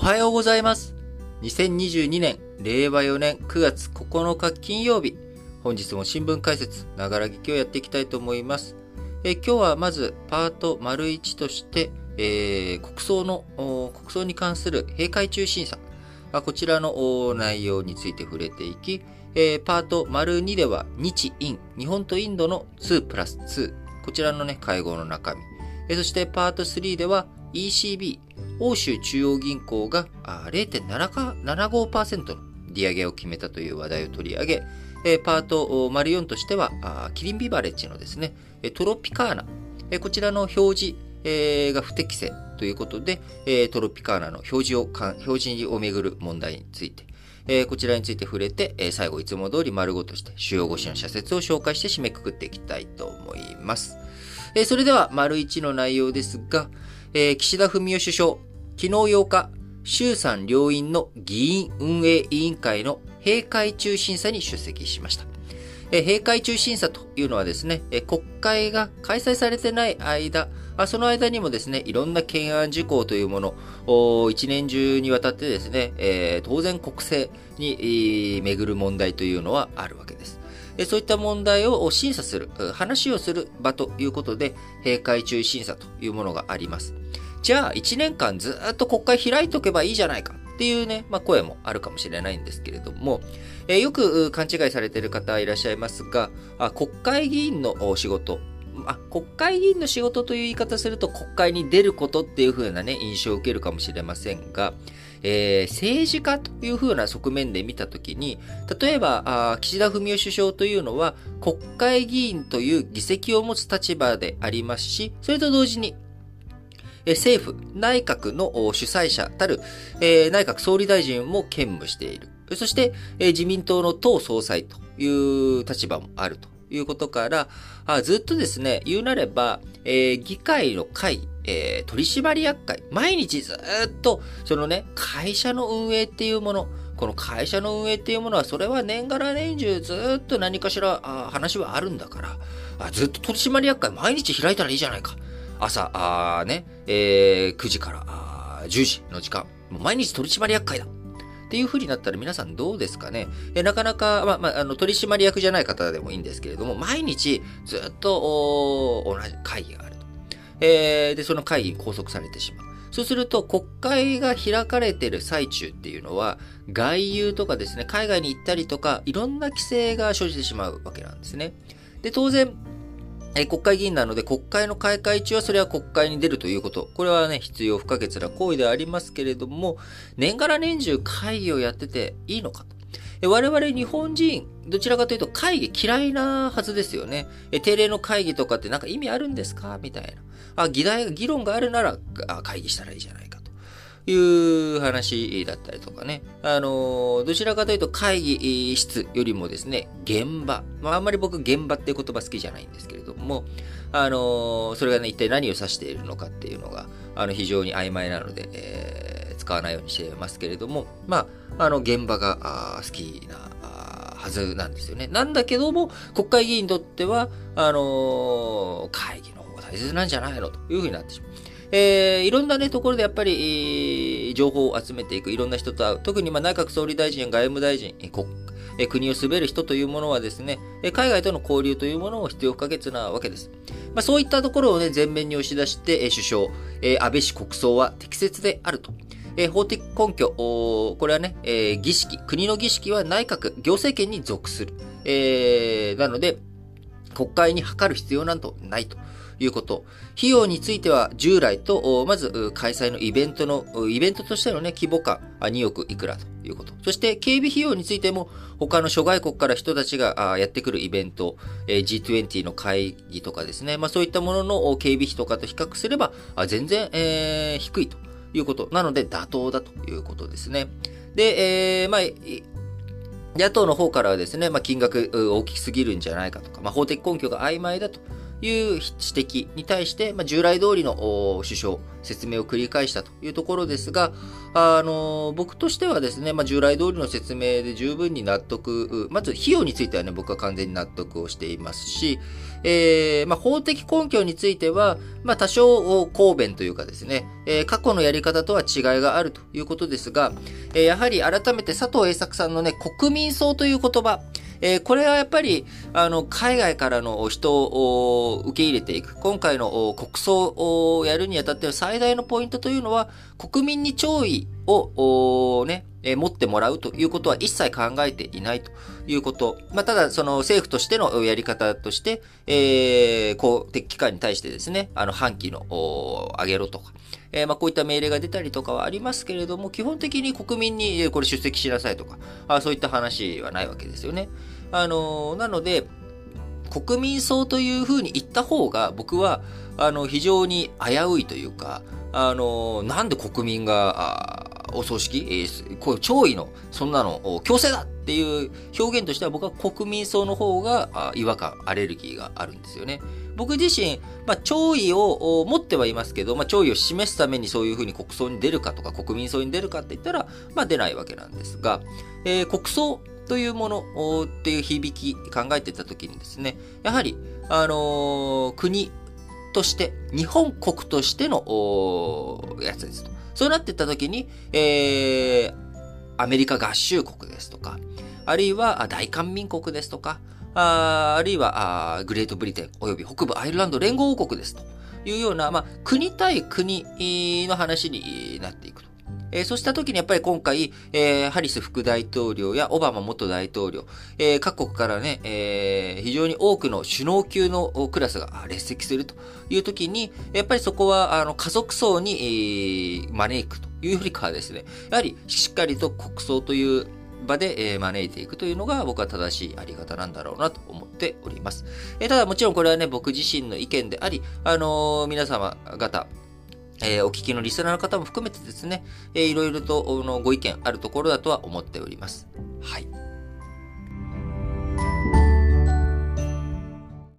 おはようございます。2022年、令和4年9月9日金曜日。本日も新聞解説、ながら劇をやっていきたいと思います。え今日はまず、パート丸1として、えー国葬の、国葬に関する閉会中審査。あこちらの内容について触れていき、えーパート丸2では、日印、日本とインドの2プラス2。こちらのね、会合の中身。えそしてパート3では ECB、欧州中央銀行が0.75%の利上げを決めたという話題を取り上げ、パートお丸4としてはキリンビバレッジのですね、トロピカーナ、こちらの表示、が不適正ということで、トロピカーナの表示を、表示をめぐる問題について、えこちらについて触れて、え最後いつも通り丸ごとして主要5種の社説を紹介して締めくくっていきたいと思います。えそれでは、丸1の内容ですが、え岸田文雄首相、昨日8日、衆参両院の議員運営委員会の閉会中審査に出席しました。閉会中審査というのはですね、国会が開催されてない間、その間にもですね、いろんな懸案事項というものを一年中にわたってですね、当然国政にえー巡る問題というのはあるわけです。そういった問題を審査する、話をする場ということで、閉会中審査というものがあります。じゃあ、1年間ずっと国会開いとけばいいじゃないかっていうね、まあ、声もあるかもしれないんですけれども、えーよく勘違いされている方いらっしゃいますが、あ国会議員のお仕事、あ、国会議員の仕事という言い方すると国会に出ることっていう風なね、印象を受けるかもしれませんが、えー政治家という風な側面で見たときに、例えばあ岸田文雄首相というのは国会議員という議席を持つ立場でありますし、それと同時に政府、内閣の主催者たる、え内閣総理大臣も兼務している。そして、え自民党の党総裁という立場もあるということから、あずっとですね、言うなれば、えー議会の会、えー取締役会、毎日ずっと、そのね、会社の運営っていうもの、この会社の運営っていうものは、それは年がら年中ずっと何かしらあ話はあるんだから、あずっと取締役会毎日開いたらいいじゃないか。朝、あーね、えー9時からあ10時の時間、もう毎日取締役会だ。っていう風になったら皆さんどうですかねえなかなか、まあ、まあ、あの、取締役じゃない方でもいいんですけれども、毎日ずっと、同じ会議があると。えーで、その会議に拘束されてしまう。そうすると、国会が開かれている最中っていうのは、外遊とかですね、海外に行ったりとか、いろんな規制が生じてしまうわけなんですね。で、当然、え国会議員なので、国会の開会中はそれは国会に出るということ。これはね、必要不可欠な行為ではありますけれども、年がら年中会議をやってていいのかと。我々日本人、どちらかというと会議嫌いなはずですよね。定例の会議とかってなんか意味あるんですか？みたいな。あ、議題、議論があるなら会議したらいいじゃない。いう話だったりとかね。あの、どちらかというと会議室よりもですね、現場。まあ、あんまり僕現場っていう言葉好きじゃないんですけれども、あの、それがね、一体何を指しているのかっていうのが、あの、非常に曖昧なので、えー使わないようにしていますけれども、まあ、あの、現場が好きなはずなんですよね。なんだけども、国会議員にとっては、あの会議の方が大切なんじゃないの？というふうになってしまう。えーいろんなね、ところでやっぱり、え情報を集めていく、いろんな人と会う。特に、まあ、内閣総理大臣や、外務大臣、えー国え国を滑る人というものはですね、えー海外との交流というものも必要不可欠なわけです。まあ、そういったところをね、前面に押し出して、えー首相、えー安倍氏国葬は適切であると。えー法的根拠、これはね、えー儀式、国の儀式は内閣、行政権に属する。えーなので、国会に諮る必要なんとないということ。費用については従来と、まず開催のイベントの、イベントとしてのね、規模感、2億いくらということ。そして警備費用についても、他の諸外国から人たちがやってくるイベント、G20 の会議とかですね、まあそういったものの警備費とかと比較すれば、全然、えー低いということ。なので妥当だということですね。で、えーまあ、野党の方からはですね、まあ、金額大きすぎるんじゃないかとか、まあ、法的根拠が曖昧だという指摘に対して、まあ、従来通りの首相、説明を繰り返したというところですが、あの、僕としてはですね、まあ、従来通りの説明で十分に納得、まず費用についてはね、僕は完全に納得をしていますし、えー、まあ、法的根拠については、まあ、多少公弁というかですね、えー、過去のやり方とは違いがあるということですが、えー、やはり改めて佐藤栄作さんのね、国民葬という言葉、えー、これはやっぱり、あの、海外からの人を受け入れていく。今回の国葬をやるにあたっての最大のポイントというのは、国民に弔意を、ね、え、持ってもらうということは一切考えていないということ。まあ、ただ、その政府としてのやり方として、えー、公的機関に対してですね、あの、半旗の、上げろとか、えー、まあ、こういった命令が出たりとかはありますけれども、基本的に国民にこれ出席しなさいとか、あそういった話はないわけですよね。あの、なので、国民葬というふうに言った方が、僕は、あの、非常に危ういというか、あの、なんで国民が、お葬式、えー、こういう弔意の、そんなの、強制だっていう表現としては僕は国民葬の方が違和感、アレルギーがあるんですよね。僕自身、まあ、弔意を持ってはいますけど、まあ、弔意を示すためにそういうふうに国葬に出るかとか、国民葬に出るかって言ったら、まあ、出ないわけなんですが、えー、国葬というものっていう響き考えてたときにですね、やはり、あのー、国として、日本国としてのやつですと。そうなっていったときに、えー、アメリカ合衆国ですとか、あるいは大韓民国ですとか、ああるいはあグレートブリテン及び北部アイルランド連合王国ですというような、まあ、国対国の話になっていくと。えー、そうした時にやっぱり今回、えー、ハリス副大統領やオバマ元大統領、えー、各国からね、え、非常に多くの首脳級のクラスが列席するという時に、やっぱりそこはあの家族層に、え、招くというよりかはですね、やはりしっかりと国葬という場で、え招いていくというのが僕は正しいあり方なんだろうなと思っております。えただもちろんこれはね、僕自身の意見であり、あの、皆様方、えー、お聞きのリスナーの方も含めてですね、えー、いろいろとのご意見あるところだとは思っております。はい。